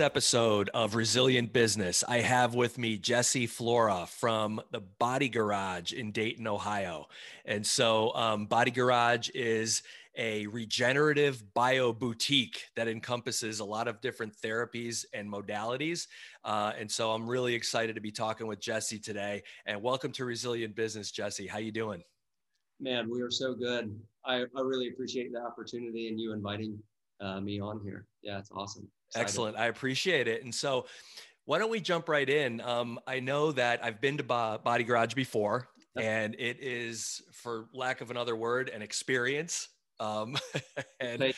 episode of Resilient Business, I have with me Jesse Flora from the Body Garage in Dayton, Ohio. And so, um, Body Garage is a regenerative bio boutique that encompasses a lot of different therapies and modalities. Uh, and so, I'm really excited to be talking with Jesse today. And welcome to Resilient Business, Jesse. How you doing? Man, we are so good. I, I really appreciate the opportunity and you inviting uh, me on here. Yeah, it's awesome. Excited. Excellent. I appreciate it. And so, why don't we jump right in? Um, I know that I've been to Body Garage before, and it is, for lack of another word, an experience. Um, and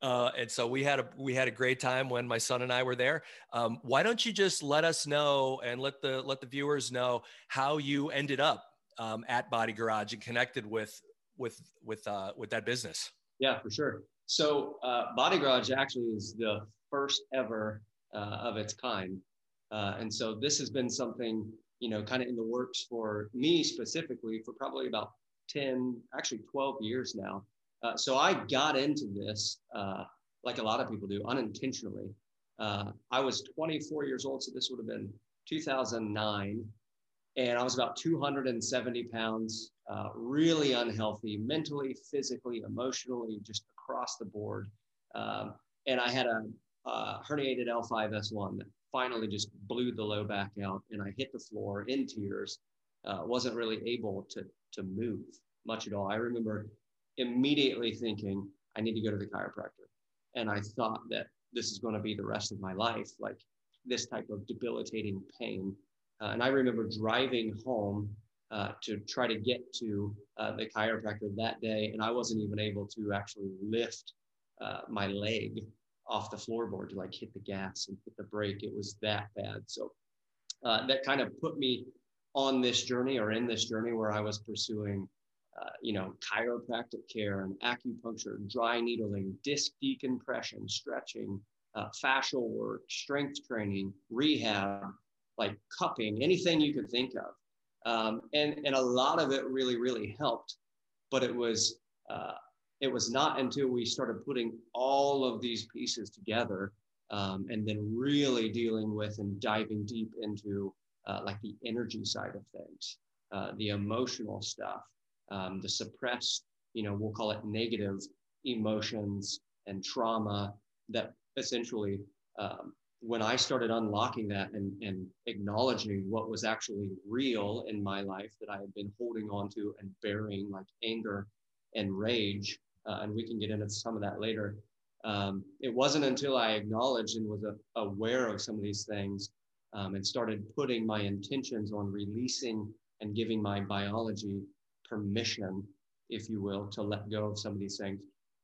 uh, and so we had a we had a great time when my son and I were there. Um, why don't you just let us know and let the let the viewers know how you ended up um, at Body Garage and connected with with with uh, with that business? Yeah, for sure. So uh, Body Garage actually is the first ever uh, of its kind. Uh, and so this has been something, you know, kind of in the works for me specifically for probably about 10, actually 12 years now. Uh, so I got into this, uh, like a lot of people do, unintentionally. Uh, I was 24 years old, so this would have been 2009 and I was about 270 pounds, uh, really unhealthy, mentally, physically, emotionally, just across the board. Um, and I had a, a herniated L5S1 that finally just blew the low back out, and I hit the floor in tears. Uh, wasn't really able to to move much at all. I remember immediately thinking I need to go to the chiropractor, and I thought that this is going to be the rest of my life, like this type of debilitating pain uh, and I remember driving home uh, to try to get to uh, the chiropractor that day, and I wasn't even able to actually lift uh, my leg off the floorboard to like hit the gas and hit the brake. It was that bad. So uh, that kind of put me on this journey or in this journey where I was pursuing, uh, you know, chiropractic care and acupuncture, dry needling, disc decompression, stretching, fascial work, strength training, rehab, like cupping, anything you could think of. Um, and, and a lot of it really, really helped. But it was, uh, it was not until we started putting all of these pieces together um, and then really dealing with and diving deep into uh, like the energy side of things, uh, the emotional stuff, um, the suppressed, you know, we'll call it negative emotions and trauma that essentially um, when I started unlocking that and, and acknowledging what was actually real in my life that I had been holding on to and bearing, like anger and rage, uh, and we can get into some of that later. Um, it wasn't until I acknowledged and was a, aware of some of these things um, and started putting my intentions on releasing and giving my biology permission, if you will, to let go of some of these things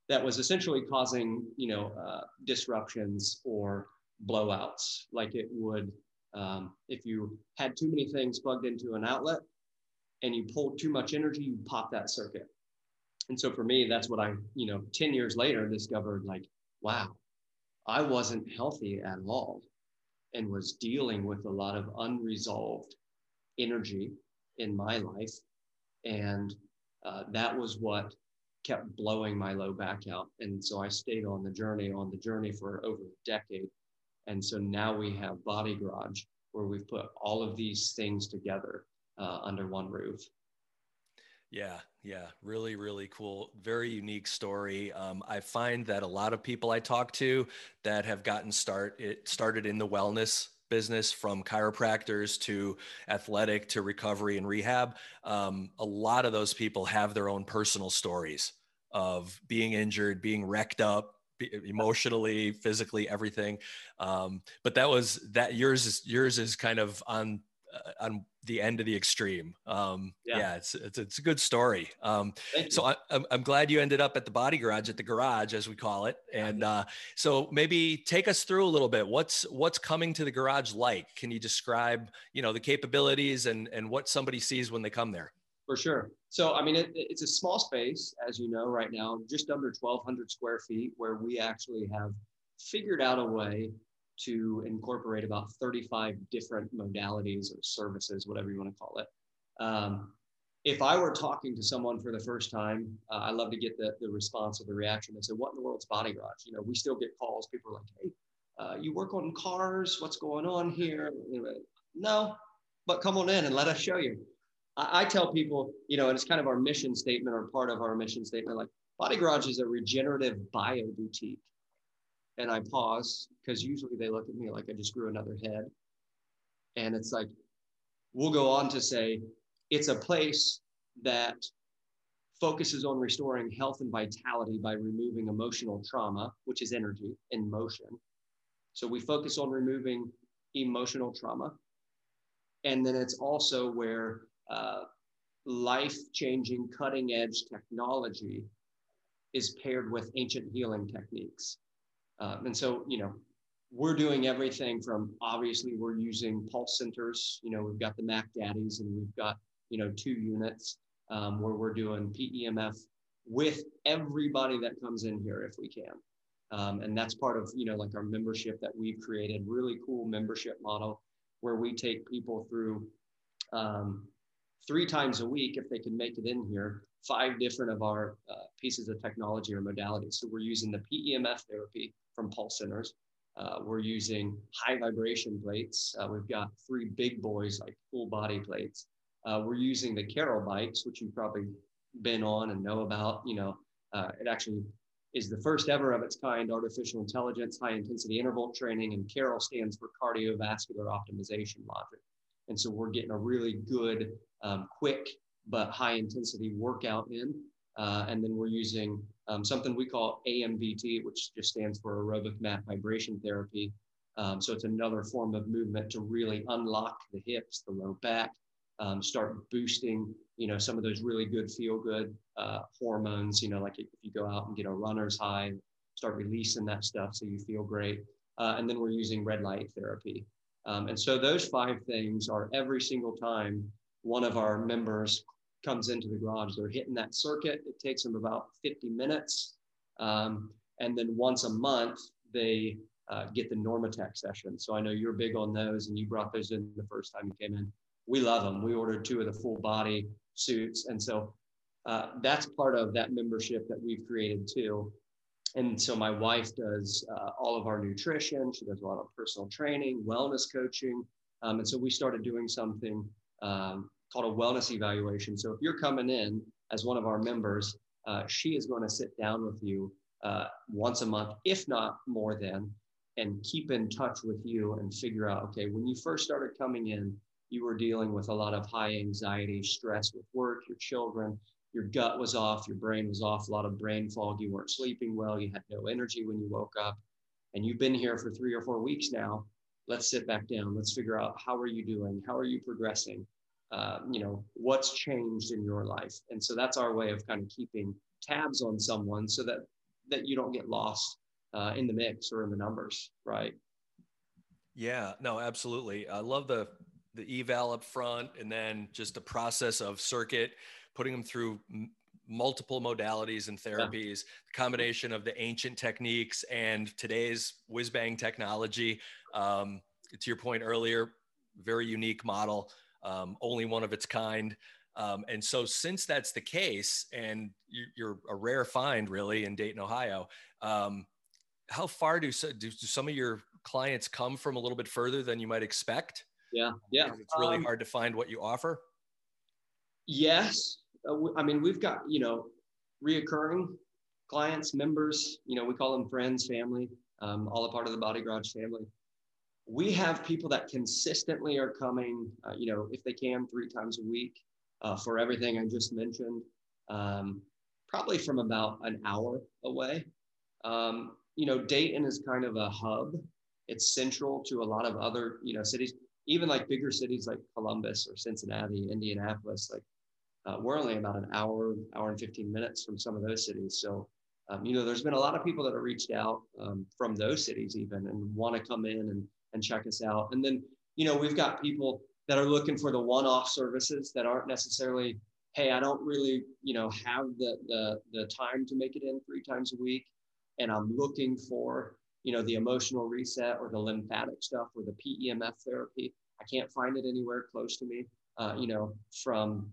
that was essentially causing, you know, uh, disruptions or blowouts like it would um, if you had too many things plugged into an outlet and you pulled too much energy, you pop that circuit. And so for me, that's what I, you know, 10 years later discovered like, wow, I wasn't healthy at all and was dealing with a lot of unresolved energy in my life. And uh, that was what kept blowing my low back out. And so I stayed on the journey, on the journey for over a decade and so now we have Body Garage, where we've put all of these things together uh, under one roof. Yeah, yeah, really, really cool. Very unique story. Um, I find that a lot of people I talk to that have gotten start it started in the wellness business from chiropractors to athletic to recovery and rehab. Um, a lot of those people have their own personal stories of being injured, being wrecked up, emotionally, physically, everything. Um, but that was that yours is yours is kind of on on the end of the extreme. Um, yeah. yeah, it's, it's, it's a good story. Um, so I, am I'm glad you ended up at the body garage at the garage, as we call it. And uh, so maybe take us through a little bit. What's what's coming to the garage like? Can you describe, you know, the capabilities and and what somebody sees when they come there? For sure. So, I mean, it, it's a small space, as you know, right now, just under 1,200 square feet, where we actually have figured out a way to incorporate about 35 different modalities or services, whatever you want to call it. Um, if I were talking to someone for the first time, uh, I love to get the, the response or the reaction. They say, What in the world's Body Garage? You know, we still get calls. People are like, Hey, uh, you work on cars. What's going on here? No, but come on in and let us show you. I, I tell people, you know, and it's kind of our mission statement or part of our mission statement, like Body Garage is a regenerative bio boutique. And I pause because usually they look at me like I just grew another head. And it's like, we'll go on to say it's a place that focuses on restoring health and vitality by removing emotional trauma, which is energy in motion. So we focus on removing emotional trauma. And then it's also where uh, life changing, cutting edge technology is paired with ancient healing techniques. Um, and so, you know, we're doing everything from obviously we're using pulse centers. You know, we've got the Mac Daddies and we've got, you know, two units um, where we're doing PEMF with everybody that comes in here if we can. Um, and that's part of, you know, like our membership that we've created, really cool membership model where we take people through um, three times a week if they can make it in here, five different of our uh, pieces of technology or modalities. So we're using the PEMF therapy from pulse centers. Uh, we're using high vibration plates. Uh, we've got three big boys like full body plates. Uh, we're using the Carol bikes, which you've probably been on and know about. You know, uh, it actually is the first ever of its kind artificial intelligence high intensity interval training, and Carol stands for cardiovascular optimization logic. And so we're getting a really good, um, quick but high intensity workout in. Uh, and then we're using um, something we call AMVT, which just stands for aerobic mat vibration therapy. Um, so it's another form of movement to really unlock the hips, the low back, um, start boosting, you know, some of those really good feel good uh, hormones, you know, like if you go out and get a runner's high, start releasing that stuff so you feel great. Uh, and then we're using red light therapy. Um, and so those five things are every single time one of our members comes into the garage, they're hitting that circuit. It takes them about 50 minutes. Um, and then once a month, they uh, get the Normatec session. So I know you're big on those and you brought those in the first time you came in we love them. We ordered two of the full body suits. And so uh, that's part of that membership that we've created too. And so my wife does uh, all of our nutrition. She does a lot of personal training, wellness coaching. Um, and so we started doing something um, called a wellness evaluation. So if you're coming in as one of our members, uh, she is going to sit down with you uh, once a month, if not more than, and keep in touch with you and figure out, okay, when you first started coming in, you were dealing with a lot of high anxiety, stress with work, your children, your gut was off, your brain was off, a lot of brain fog, you weren't sleeping well, you had no energy when you woke up, and you've been here for three or four weeks now. Let's sit back down. Let's figure out how are you doing? How are you progressing? Uh, you know, what's changed in your life? And so that's our way of kind of keeping tabs on someone so that that you don't get lost uh, in the mix or in the numbers, right? Yeah, no, absolutely. I love the the eval up front and then just the process of circuit putting them through m- multiple modalities and therapies the combination of the ancient techniques and today's whiz bang technology um, to your point earlier very unique model um, only one of its kind um, and so since that's the case and you're a rare find really in dayton ohio um, how far do, do, do some of your clients come from a little bit further than you might expect yeah, yeah. It's really um, hard to find what you offer. Yes, uh, I mean we've got you know reoccurring clients, members. You know we call them friends, family, um, all a part of the Body Garage family. We have people that consistently are coming. Uh, you know if they can three times a week uh, for everything I just mentioned. Um, probably from about an hour away. Um, you know, Dayton is kind of a hub. It's central to a lot of other, you know, cities even like bigger cities like Columbus or Cincinnati, Indianapolis, like uh, we're only about an hour, hour and 15 minutes from some of those cities. So, um, you know, there's been a lot of people that have reached out um, from those cities even and want to come in and, and check us out. And then, you know, we've got people that are looking for the one-off services that aren't necessarily, hey, I don't really, you know, have the, the, the time to make it in three times a week. And I'm looking for you know, the emotional reset or the lymphatic stuff or the PEMF therapy. I can't find it anywhere close to me, uh, you know, from,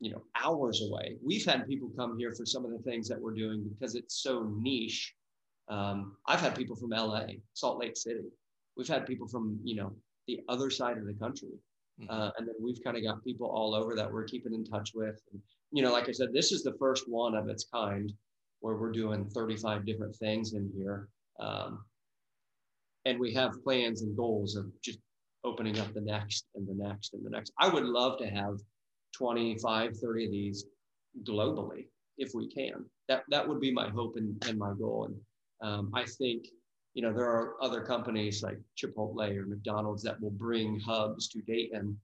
you know, hours away. We've had people come here for some of the things that we're doing because it's so niche Um, I've had people from LA, Salt Lake City. We've had people from, you know, the other side of the country. Mm-hmm. Uh, and then we've kind of got people all over that we're keeping in touch with. And, you know, like I said, this is the first one of its kind where we're doing 35 different things in here. Um, and we have plans and goals of just opening up the next and the next and the next. I would love to have 25, 30 of these globally if we can. That that would be my hope and, and my goal. And um, I think you know there are other companies like Chipotle or McDonald's that will bring hubs to Dayton,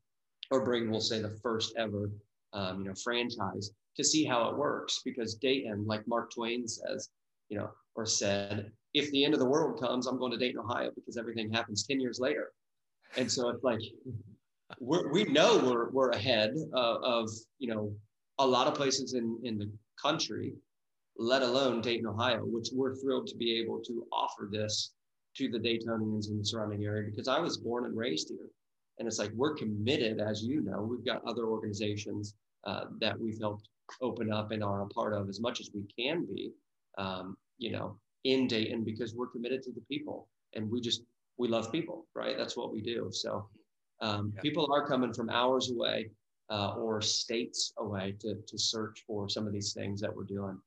or bring we'll say the first ever um, you know franchise to see how it works. Because Dayton, like Mark Twain says, you know, or said, if the end of the world comes, I'm going to Dayton, Ohio, because everything happens 10 years later. And so it's like we know we're, we're ahead uh, of you know a lot of places in, in the country, let alone Dayton, Ohio, which we're thrilled to be able to offer this to the Daytonians in the surrounding area because I was born and raised here. And it's like we're committed, as you know, we've got other organizations uh, that we've helped open up and are a part of as much as we can be, um, you know, in Dayton because we're committed to the people and we just we love people, right? That's what we do. So um, yeah. people are coming from hours away uh, or states away to, to search for some of these things that we're doing.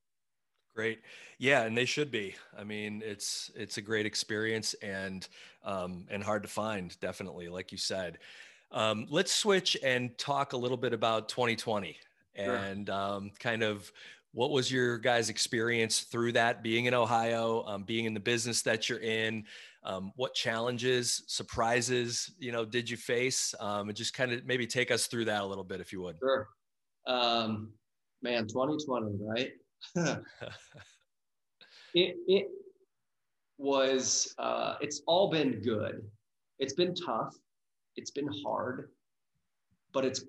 Great. Yeah, and they should be. I mean, it's it's a great experience and um, and hard to find, definitely, like you said. Um, let's switch and talk a little bit about 2020 sure. and um, kind of what was your guys' experience through that, being in Ohio, um, being in the business that you're in? Um, what challenges, surprises, you know, did you face? Um, and just kind of maybe take us through that a little bit, if you would. Sure. Um, man, 2020, right? It, it was, uh, it's all been good. It's been tough. It's been hard, but it's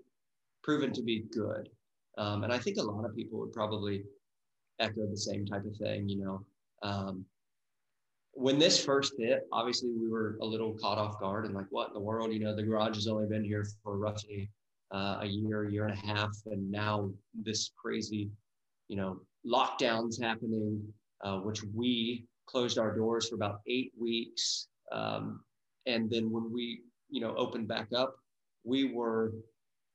proven to be good. Um, and I think a lot of people would probably echo the same type of thing, you know. Um, when this first hit, obviously we were a little caught off guard and like, what in the world? You know, the garage has only been here for roughly uh, a year, year and a half, and now this crazy, you know, lockdowns happening, uh, which we closed our doors for about eight weeks, um, and then when we, you know, opened back up, we were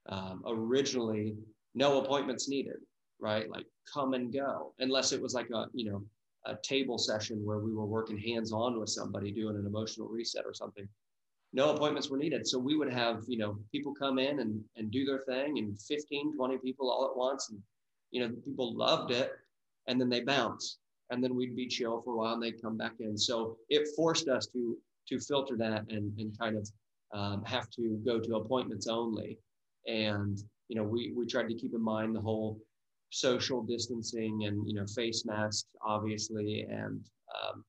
um, originally no appointments needed, right? Like come and go, unless it was like a, you know, a table session where we were working hands on with somebody doing an emotional reset or something. No appointments were needed. So we would have, you know, people come in and, and do their thing and 15, 20 people all at once. And, you know, people loved it. And then they bounce. And then we'd be chill for a while and they'd come back in. So it forced us to to filter that and, and kind of um, have to go to appointments only. And you know, we, we tried to keep in mind the whole social distancing and, you know, face masks, obviously. And um,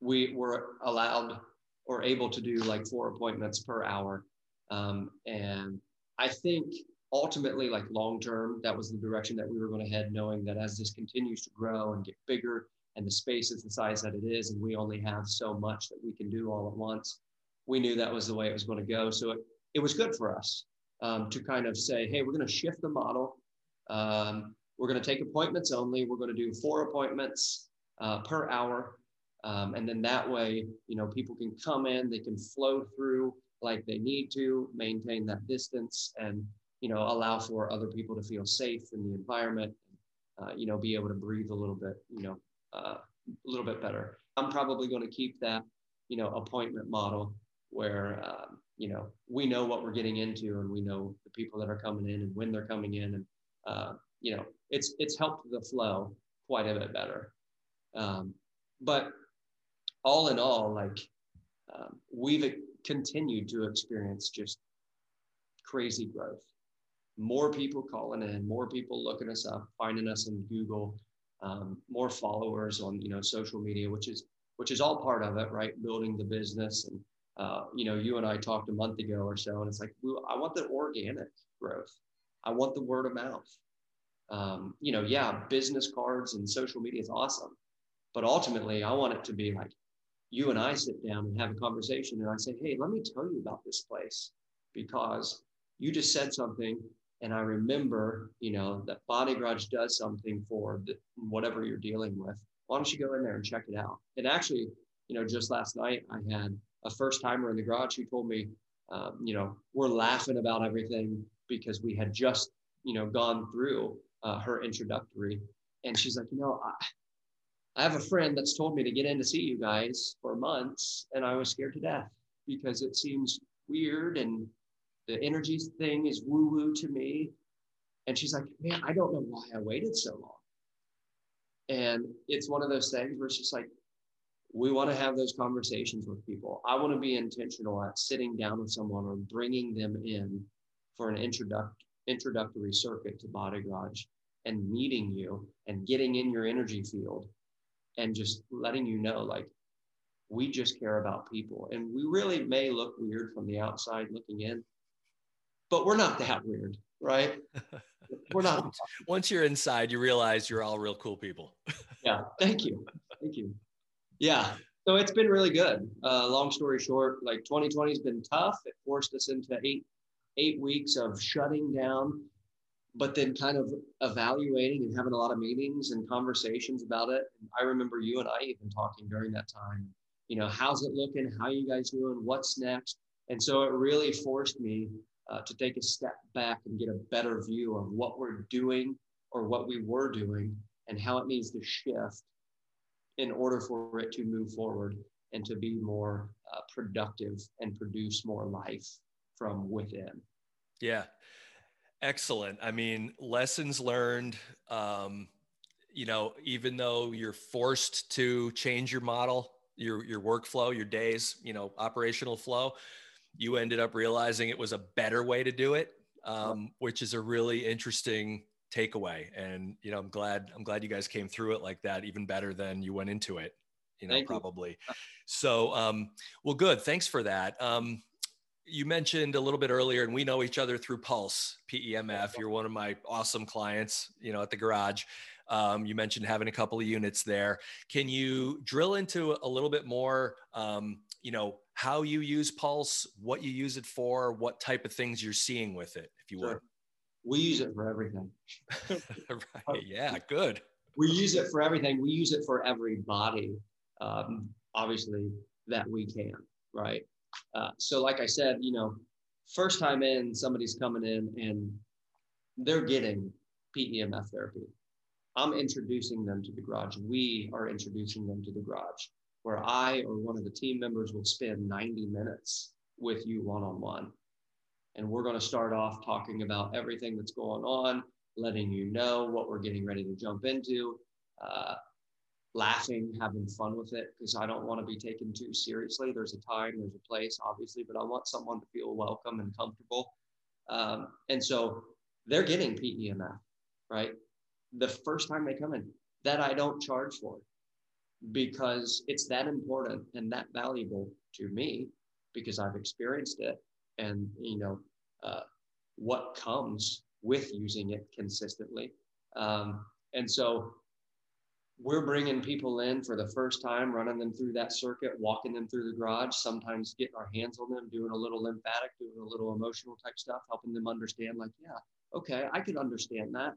we were allowed or able to do like four appointments per hour. Um, and I think ultimately, like long term, that was the direction that we were going to head, knowing that as this continues to grow and get bigger and the space is the size that it is, and we only have so much that we can do all at once, we knew that was the way it was going to go. So it, it was good for us um, to kind of say, hey, we're going to shift the model. Um, we're going to take appointments only. We're going to do four appointments uh, per hour. Um, and then that way, you know, people can come in, they can flow through like they need to, maintain that distance, and you know, allow for other people to feel safe in the environment. Uh, you know, be able to breathe a little bit, you know, uh, a little bit better. I'm probably going to keep that, you know, appointment model where um, you know we know what we're getting into and we know the people that are coming in and when they're coming in and uh, you know it's it's helped the flow quite a bit better um, but all in all like um, we've continued to experience just crazy growth more people calling in more people looking us up finding us in google um, more followers on you know social media which is which is all part of it right building the business and uh, you know, you and I talked a month ago or so, and it's like, well, I want the organic growth. I want the word of mouth. Um, you know, yeah, business cards and social media is awesome, but ultimately, I want it to be like you and I sit down and have a conversation, and I say, hey, let me tell you about this place because you just said something, and I remember, you know, that Body Garage does something for the, whatever you're dealing with, why don't you go in there and check it out? And actually, you know, just last night I had a first timer in the garage who told me, um, you know, we're laughing about everything because we had just, you know, gone through uh, her introductory. And she's like, you know, I, I have a friend that's told me to get in to see you guys for months, and I was scared to death because it seems weird and the energy thing is woo woo to me. And she's like, man, I don't know why I waited so long. And it's one of those things where it's just like, we want to have those conversations with people. I want to be intentional at sitting down with someone or bringing them in for an introduct, introductory circuit to Body Garage and meeting you and getting in your energy field and just letting you know, like, we just care about people. And we really may look weird from the outside looking in, but we're not that weird, right? we're not. Once you're inside, you realize you're all real cool people. yeah. Thank you. Thank you. Yeah. So it's been really good. Uh, long story short, like 2020 has been tough. It forced us into eight eight weeks of shutting down, but then kind of evaluating and having a lot of meetings and conversations about it. I remember you and I even talking during that time. You know, how's it looking? How you guys doing? What's next? And so it really forced me uh, to take a step back and get a better view of what we're doing or what we were doing and how it needs to shift in order for it to move forward and to be more uh, productive and produce more life from within. Yeah. Excellent. I mean, lessons learned. Um, you know, even though you're forced to change your model, your your workflow, your days, you know, operational flow, you ended up realizing it was a better way to do it, um, which is a really interesting takeaway. And you know, I'm glad I'm glad you guys came through it like that, even better than you went into it. You know, Thank probably. You. So, um, well, good. Thanks for that. Um, you mentioned a little bit earlier, and we know each other through Pulse PEMF. You're one of my awesome clients, you know, at the garage. Um, you mentioned having a couple of units there. Can you drill into a little bit more? Um, you know, how you use Pulse, what you use it for, what type of things you're seeing with it, if you sure. would. We use it for everything. right. Yeah. Good. We use it for everything. We use it for every body, um, obviously, that we can. Right. Uh, so, like I said, you know, first time in, somebody's coming in and they're getting PEMF therapy. I'm introducing them to the garage. We are introducing them to the garage, where I or one of the team members will spend 90 minutes with you one on one. And we're going to start off talking about everything that's going on, letting you know what we're getting ready to jump into, uh, laughing, having fun with it because I don't want to be taken too seriously. There's a time, there's a place, obviously, but I want someone to feel welcome and comfortable. Um, and so they're getting PEMF, right? The first time they come in, that I don't charge for because it's that important and that valuable to me because I've experienced it and, you know, uh, what comes with using it consistently. Um, and so we're bringing people in for the first time, running them through that circuit, walking them through the garage, sometimes getting our hands on them, doing a little lymphatic, doing a little emotional type stuff, helping them understand, like, yeah, okay, I could understand that.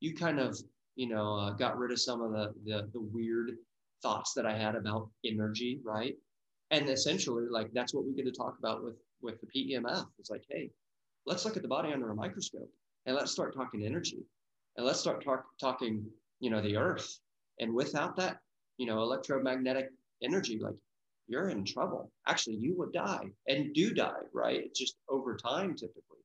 You kind of, you know, uh, got rid of some of the, the, the weird thoughts that I had about energy, right? And essentially, like, that's what we get to talk about with with the PEMF. It's like, hey, let's look at the body under a microscope and let's start talking energy and let's start talk, talking, you know, the earth and without that, you know, electromagnetic energy, like you're in trouble. Actually, you would die and do die, right? It's just over time typically.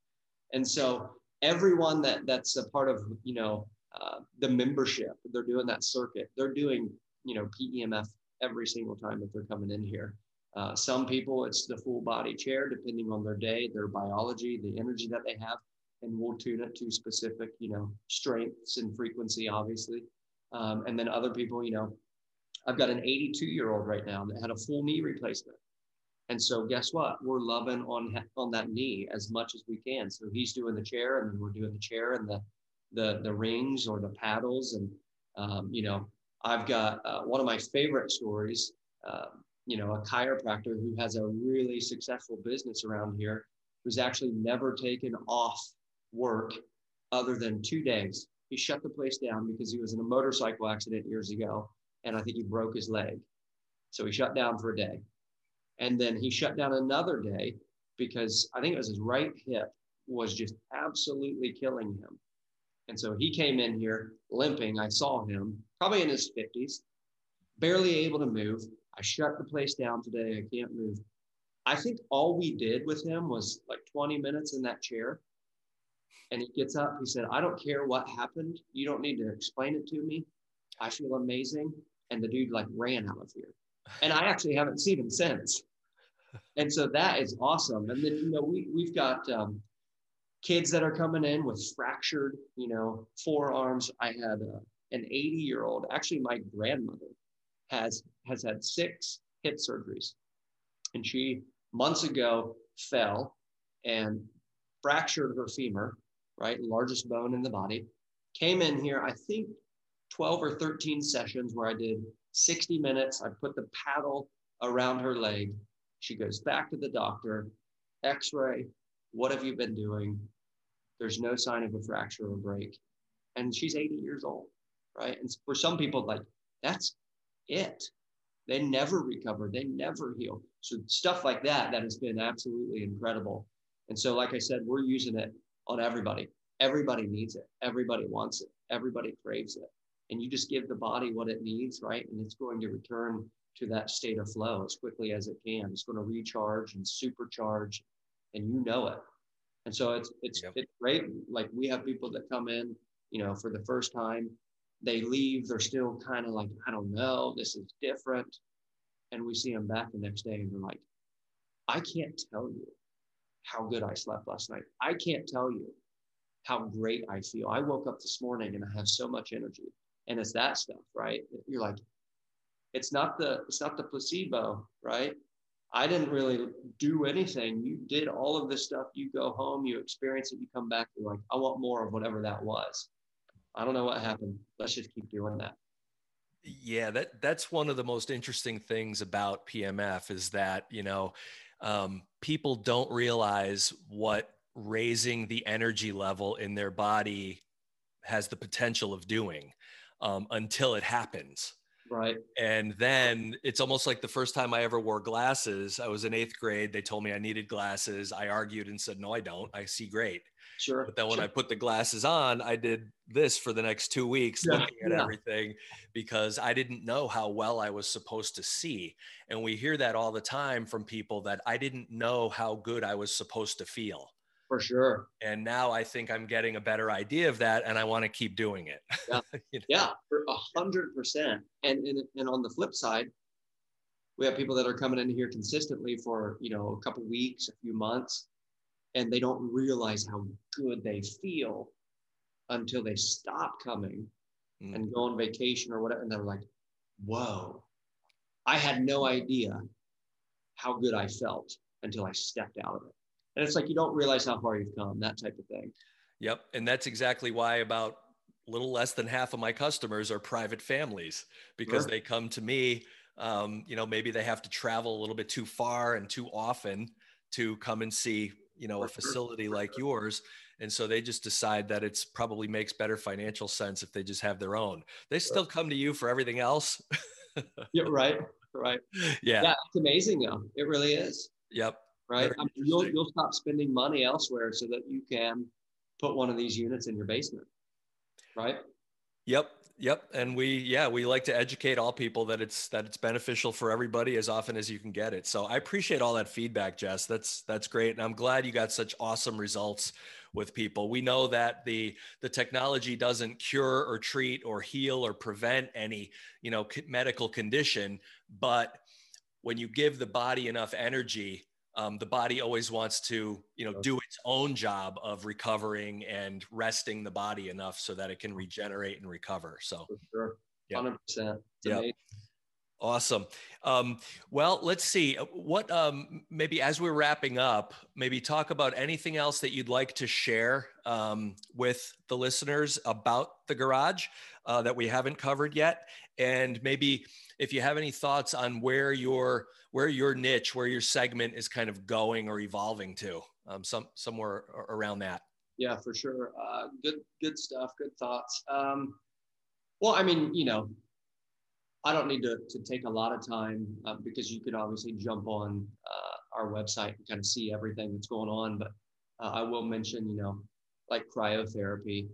And so everyone that that's a part of, you know, uh, the membership, they're doing that circuit. They're doing, you know, PEMF every single time that they're coming in here. Uh, some people, it's the full body chair, depending on their day, their biology, the energy that they have, and we'll tune it to specific, you know, strengths and frequency, obviously. Um, and then other people, you know, I've got an 82 year old right now that had a full knee replacement. And so guess what? We're loving on on that knee as much as we can. So he's doing the chair, and then we're doing the chair and the the the rings or the paddles. And um, you know, I've got uh, one of my favorite stories. Uh, you know, a chiropractor who has a really successful business around here, who's actually never taken off work other than two days he shut the place down because he was in a motorcycle accident years ago and I think he broke his leg. So he shut down for a day. And then he shut down another day because I think it was his right hip was just absolutely killing him. And so he came in here limping. I saw him probably in his 50s, barely able to move. I shut the place down today. I can't move. I think all we did with him was like 20 minutes in that chair. And he gets up. He said, I don't care what happened. You don't need to explain it to me. I feel amazing. And the dude like ran out of here. And I actually haven't seen him since. And so that is awesome. And then, you know, we, we've got um, kids that are coming in with fractured, you know, forearms. I had uh, an 80 year old, actually, my grandmother has has had six hip surgeries. And she months ago fell and fractured her femur, right? Largest bone in the body. Came in here, I think 12 or 13 sessions where I did 60 minutes. I put the paddle around her leg. She goes back to the doctor, x ray. What have you been doing? There's no sign of a fracture or break. And she's 80 years old, right? And for some people, like, that's it. They never recover, they never heal. So, stuff like that, that has been absolutely incredible. And so, like I said, we're using it on everybody. Everybody needs it, everybody wants it, everybody craves it and you just give the body what it needs, right? And it's going to return to that state of flow as quickly as it can. It's going to recharge and supercharge, and you know it. And so it's it's yep. it's great. Like we have people that come in, you know, for the first time, they leave, they're still kind of like, I don't know, this is different. And we see them back the next day and they're like, I can't tell you how good I slept last night. I can't tell you how great I feel. I woke up this morning and I have so much energy and it's that stuff right you're like it's not the it's not the placebo right i didn't really do anything you did all of this stuff you go home you experience it you come back you're like i want more of whatever that was i don't know what happened let's just keep doing that yeah that that's one of the most interesting things about PEMF is that you know um, people don't realize what raising the energy level in their body has the potential of doing um, until it happens. Right. And then it's almost like the first time I ever wore glasses. I was in eighth grade. They told me I needed glasses. I argued and said, no, I don't. I see great. Sure. But then when sure. I put the glasses on, I did this for the next two weeks, yeah, looking at yeah. everything because I didn't know how well I was supposed to see. And we hear that all the time from people that I didn't know how good I was supposed to feel. For sure. And now I think I'm getting a better idea of that and I want to keep doing it. Yeah. you know? Yeah, for a hundred percent. And, and and on the flip side, we have people that are coming in here consistently for, you know, a couple weeks, a few months, and they don't realize how good they feel until they stop coming mm. and go on vacation or whatever. And they're like, whoa, I had no idea how good I felt until I stepped out of it and it's like you don't realize how far you've come that type of thing yep and that's exactly why about a little less than half of my customers are private families because sure. they come to me um, you know maybe they have to travel a little bit too far and too often to come and see you know a facility like yours. And so they just decide that it's probably makes better financial sense if they just have their own. They still come to you for everything else. Yeah right right. Yeah. Yeah it's amazing though. It really is. Yep right? I mean, you'll you'll stop spending money elsewhere so that you can put one of these units in your basement, right? Yep, yep. And we yeah we like to educate all people that it's that it's beneficial for everybody as often as you can get it. So I appreciate all that feedback, Jess. That's that's great, and I'm glad you got such awesome results with people. We know that the the technology doesn't cure or treat or heal or prevent any you know medical condition, but when you give the body enough energy um, the body always wants to you know do its own job of recovering and resting the body enough so that it can regenerate and recover so. For sure. 100% yeah. awesome. Um, well let's see. Uh, what um, maybe as we're wrapping up maybe talk about anything else that you'd like to share um, with the listeners about the garage uh, that we haven't covered yet and maybe if you have any thoughts on where your where your niche, where your segment is kind of going or evolving to, um, some somewhere around that. Yeah, for sure. Uh, good good stuff. Good thoughts. Um, well, I mean, you know, I don't need to, to take a lot of time uh, because you could obviously jump on uh, our website and kind of see everything that's going on. But uh, I will mention, you know, like cryotherapy,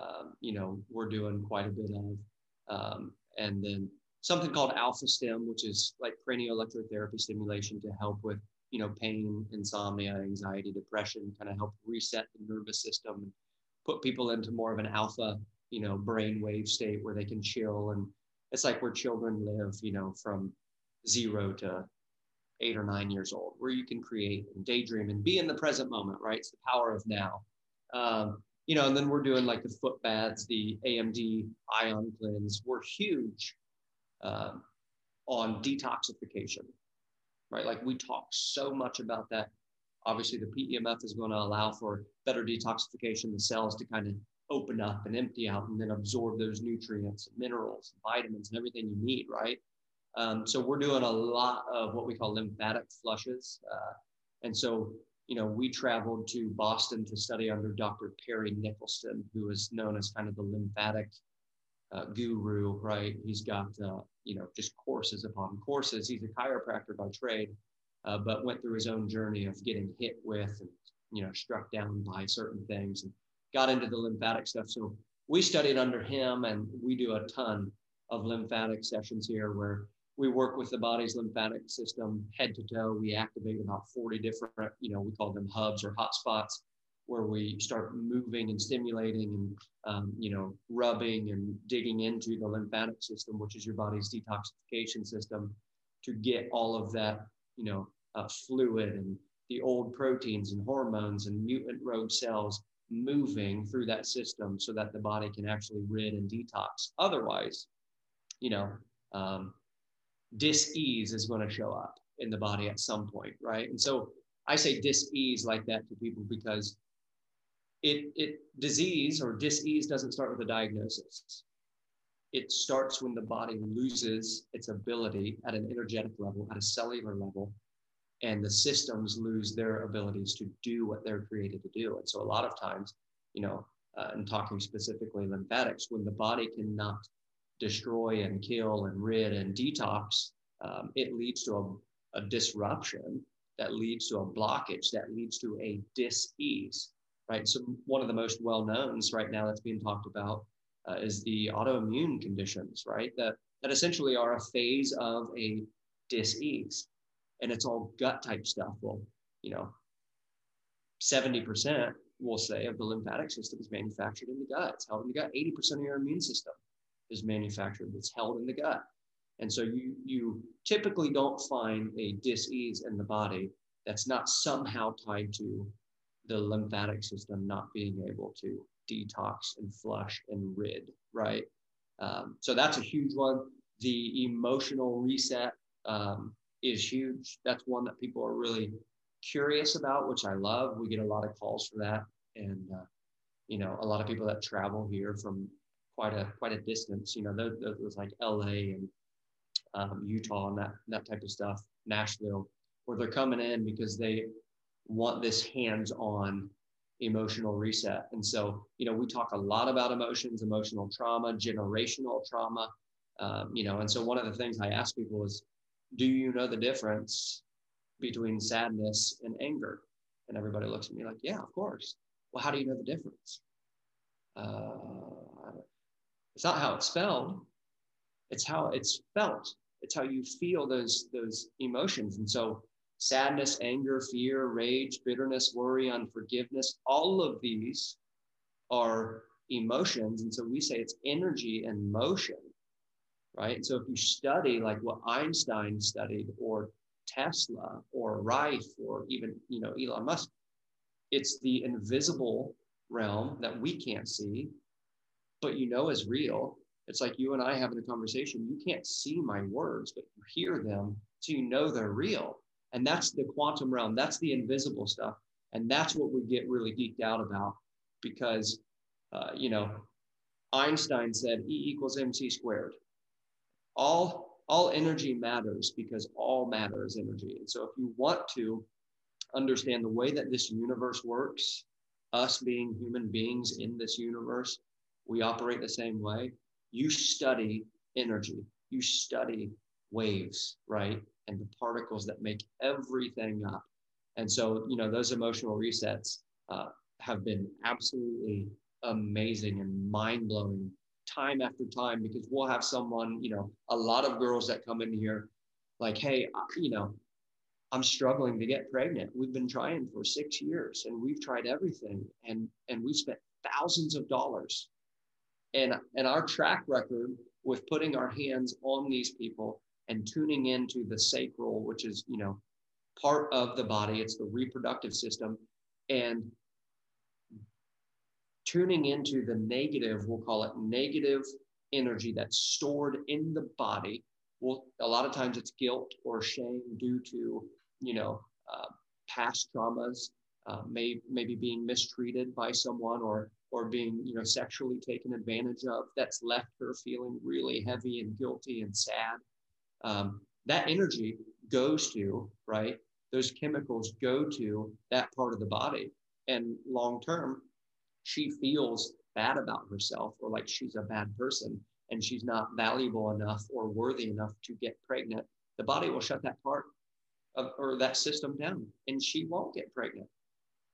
um, you know, we're doing quite a bit of. Um, and then something called Alpha-Stim which is like cranial electrotherapy stimulation to help with, you know, pain, insomnia, anxiety, depression, kind of help reset the nervous system, and put people into more of an alpha, you know, brain wave state where they can chill and it's like where children live, you know, from zero to eight or nine years old, where you can create and daydream and be in the present moment, right? It's the power of now. Um, you know, and then we're doing like the foot baths, the AMD ion cleanse. We're huge um, on detoxification, right? Like we talk so much about that. Obviously, the PEMF is going to allow for better detoxification, the cells to kind of open up and empty out and then absorb those nutrients, minerals, vitamins, and everything you need, right? Um, so we're doing a lot of what we call lymphatic flushes. Uh, and so, you know, we traveled to Boston to study under Dr. Perry Nickelston, who is known as kind of the lymphatic uh, guru, right? He's got, uh, you know, just courses upon courses. He's a chiropractor by trade, uh, but went through his own journey of getting hit with and, you know, struck down by certain things. And got into the lymphatic stuff. So we studied under him and we do a ton of lymphatic sessions here where we work with the body's lymphatic system head to toe. We activate about 40 different, you know, we call them hubs or hotspots where we start moving and stimulating and, um, you know, rubbing and digging into the lymphatic system, which is your body's detoxification system to get all of that, you know, uh, fluid and the old proteins and hormones and mutant rogue cells moving through that system so that the body can actually rid and detox. Otherwise, you know, um, dis-ease is going to show up in the body at some point, right? And so I say dis-ease like that to people because it, it disease or dis-ease doesn't start with a diagnosis. It starts when the body loses its ability at an energetic level, at a cellular level, and the systems lose their abilities to do what they're created to do. And so a lot of times, you know, uh, and talking specifically lymphatics, when the body cannot destroy and kill and rid and detox, um, it leads to a, a, disruption that leads to a blockage that leads to a dis-ease, right? So one of the most well-knowns right now that's being talked about uh, is the autoimmune conditions, right? That that essentially are a phase of a dis-ease and it's all gut type stuff. Well, you know, 70% we'll say of the lymphatic system is manufactured in the gut. It's held in the gut. 80% of your immune system is manufactured. It's held in the gut. And so you you typically don't find a dis-ease in the body that's not somehow tied to the lymphatic system not being able to detox and flush and rid, right? Um, so that's a huge one. The emotional reset, um, is huge. That's one that people are really curious about, which I love. We get a lot of calls for that, and uh, you know, a lot of people that travel here from quite a quite a distance. You know, those, like L.A. and um, Utah and that that type of stuff, Nashville, where they're coming in because they want this hands-on emotional reset. And so, you know, we talk a lot about emotions, emotional trauma, generational trauma. Um, you know, and so one of the things I ask people is, do you know the difference between sadness and anger? And everybody looks at me like, yeah, of course. Well, how do you know the difference? Uh, it's not how it's spelled. It's how it's felt. It's how you feel those those emotions. And so, sadness, anger, fear, rage, bitterness, worry, unforgiveness, all of these are emotions. And so we say it's energy and motion right? So if you study like what Einstein studied or Tesla or Rife or even, you know, Elon Musk, it's the invisible realm that we can't see, but you know is real. It's like you and I having a conversation. You can't see my words, but you hear them, so you know they're real. And that's the quantum realm. That's the invisible stuff. And that's what we get really geeked out about because, uh, you know, Einstein said E equals mc squared all all energy matters because all matter is energy. And so if you want to understand the way that this universe works, us being human beings in this universe, we operate the same way. You study energy. you study waves, right? And the particles that make everything up. And so, you know, those emotional resets uh, have been absolutely amazing and mind blowing time after time because we'll have someone, you know, a lot of girls that come in here like, hey, you know, I'm struggling to get pregnant. We've been trying for six years and we've tried everything and and we've spent thousands of dollars. And and our track record with putting our hands on these people and tuning into the sacral, which is, you know, part of the body, it's the reproductive system, and tuning into the negative, we'll call it negative energy that's stored in the body. Well, a lot of times it's guilt or shame due to, you know, uh, past traumas, uh, may, maybe being mistreated by someone or or being you know sexually taken advantage of that's left her feeling really heavy and guilty and sad. Um, that energy goes to right those chemicals go to that part of the body. And long term she feels bad about herself or like she's a bad person and she's not valuable enough or worthy enough to get pregnant. The body will shut that part of, or that system down and she won't get pregnant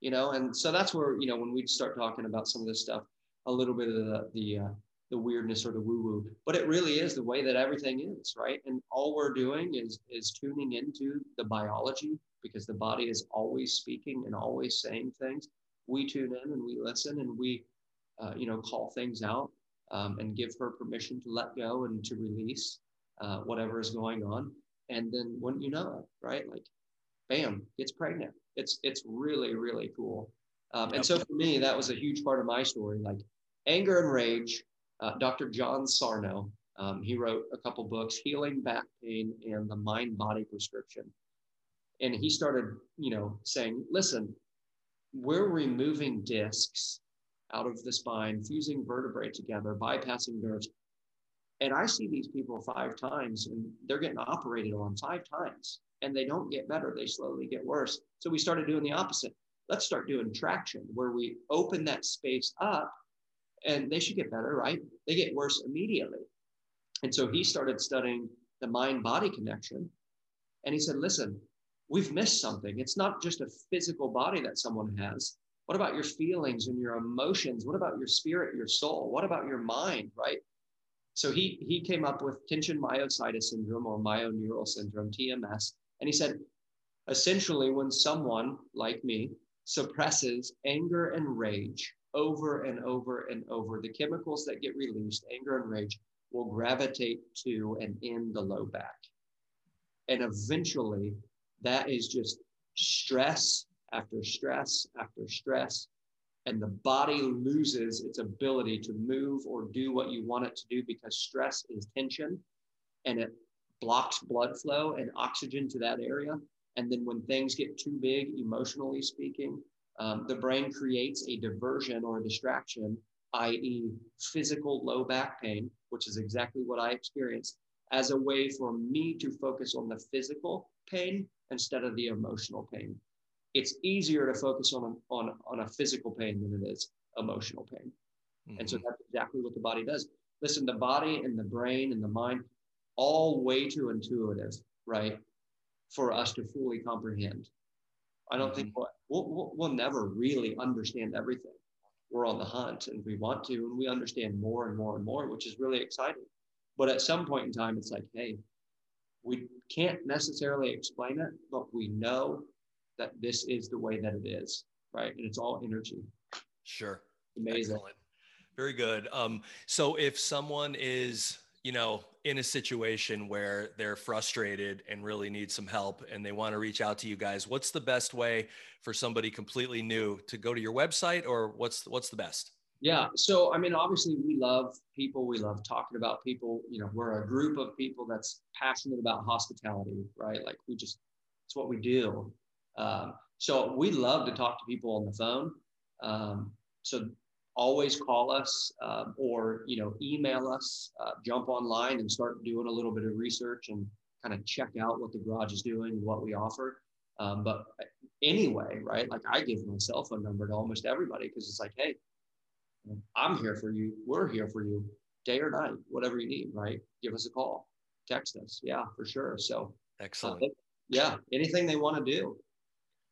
you know? And so that's where you know when we start talking about some of this stuff a little bit of the the uh, the weirdness or the woo woo but it really is the way that everything is right? And all we're doing is is tuning into the biology because the body is always speaking and always saying things. We tune in and we listen and we uh, you know call things out um, and give her permission to let go and to release uh, whatever is going on. And then when you know it right? Like bam gets pregnant it's it's really really cool. Um, and so for me, that was a huge part of my story. Like anger and rage. Uh, Dr. John Sarno, um, he wrote a couple books, Healing Back Pain and the Mind Body Prescription. And he started, you know, saying, listen, we're removing discs out of the spine, fusing vertebrae together, bypassing nerves. And I see these people five times and they're getting operated on five times and they don't get better, they slowly get worse. So we started doing the opposite. Let's start doing traction where we open that space up and they should get better, right? They get worse immediately. And so he started studying the mind body connection. And he said, listen, we've missed something. It's not just a physical body that someone has. What about your feelings and your emotions? What about your spirit, your soul? What about your mind, right? So he he came up with tension myositis syndrome or myoneural syndrome, TMS, and he said, essentially, when someone like me suppresses anger and rage over and over and over, the chemicals that get released, anger and rage, will gravitate to and in the low back. And eventually, that is just stress after stress after stress. And the body loses its ability to move or do what you want it to do because stress is tension and it blocks blood flow and oxygen to that area. And then when things get too big, emotionally speaking, um, the brain creates a diversion or a distraction, i.e., physical low back pain, which is exactly what I experienced, as a way for me to focus on the physical pain instead of the emotional pain. It's easier to focus on, on, on a physical pain than it is emotional pain. Mm-hmm. And so mm-hmm. that's exactly what the body does. Listen, the body and the brain and the mind, all way too intuitive, right, for us to fully comprehend. I don't mm-hmm. think we'll, we'll, we'll never really understand everything. We're on the hunt and we want to, and we understand more and more and more, which is really exciting. But at some point in time, it's like, hey, we can't necessarily explain it, but we know that this is the way that it is, right? And it's all energy. Sure. Amazing. Excellent. Very good. Um, so if someone is you know, in a situation where they're frustrated and really need some help and they want to reach out to you guys, what's the best way for somebody completely new to go to your website or what's what's the best? Yeah. So, I mean, obviously, we love people. We love talking about people. You know, we're a group of people that's passionate about hospitality, right? Like, we just, it's what we do. Um, so, we love to talk to people on the phone. Um, so, always call us um, or you know email us uh, jump online and start doing a little bit of research and kind of check out what the garage is doing what we offer um, but anyway right like i give my cell phone number to almost everybody because it's like hey i'm here for you we're here for you day or night whatever you need right give us a call text us. Yeah, for sure. So excellent. Uh, yeah, anything they want to do.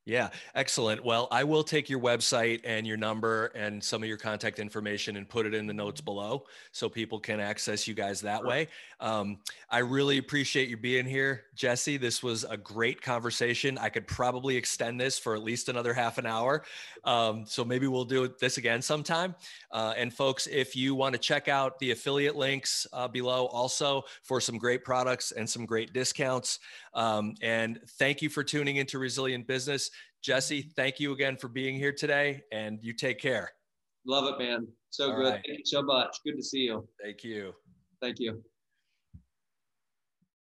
Yeah, excellent. Well, I will take your website and your number and some of your contact information and put it in the notes below so people can access you guys that way. Um, I really appreciate you being here, Jesse. This was a great conversation. I could probably extend this for at least another half an hour. Um, so maybe we'll do this again sometime. Uh, and folks, if you want to check out the affiliate links uh, below also for some great products and some great discounts. Um, and thank you for tuning into Resilient Business. Jesse, thank you again for being here today and you take care. Love it, man. So All good. Right. Thank you so much. Good to see you. Thank you. Thank you.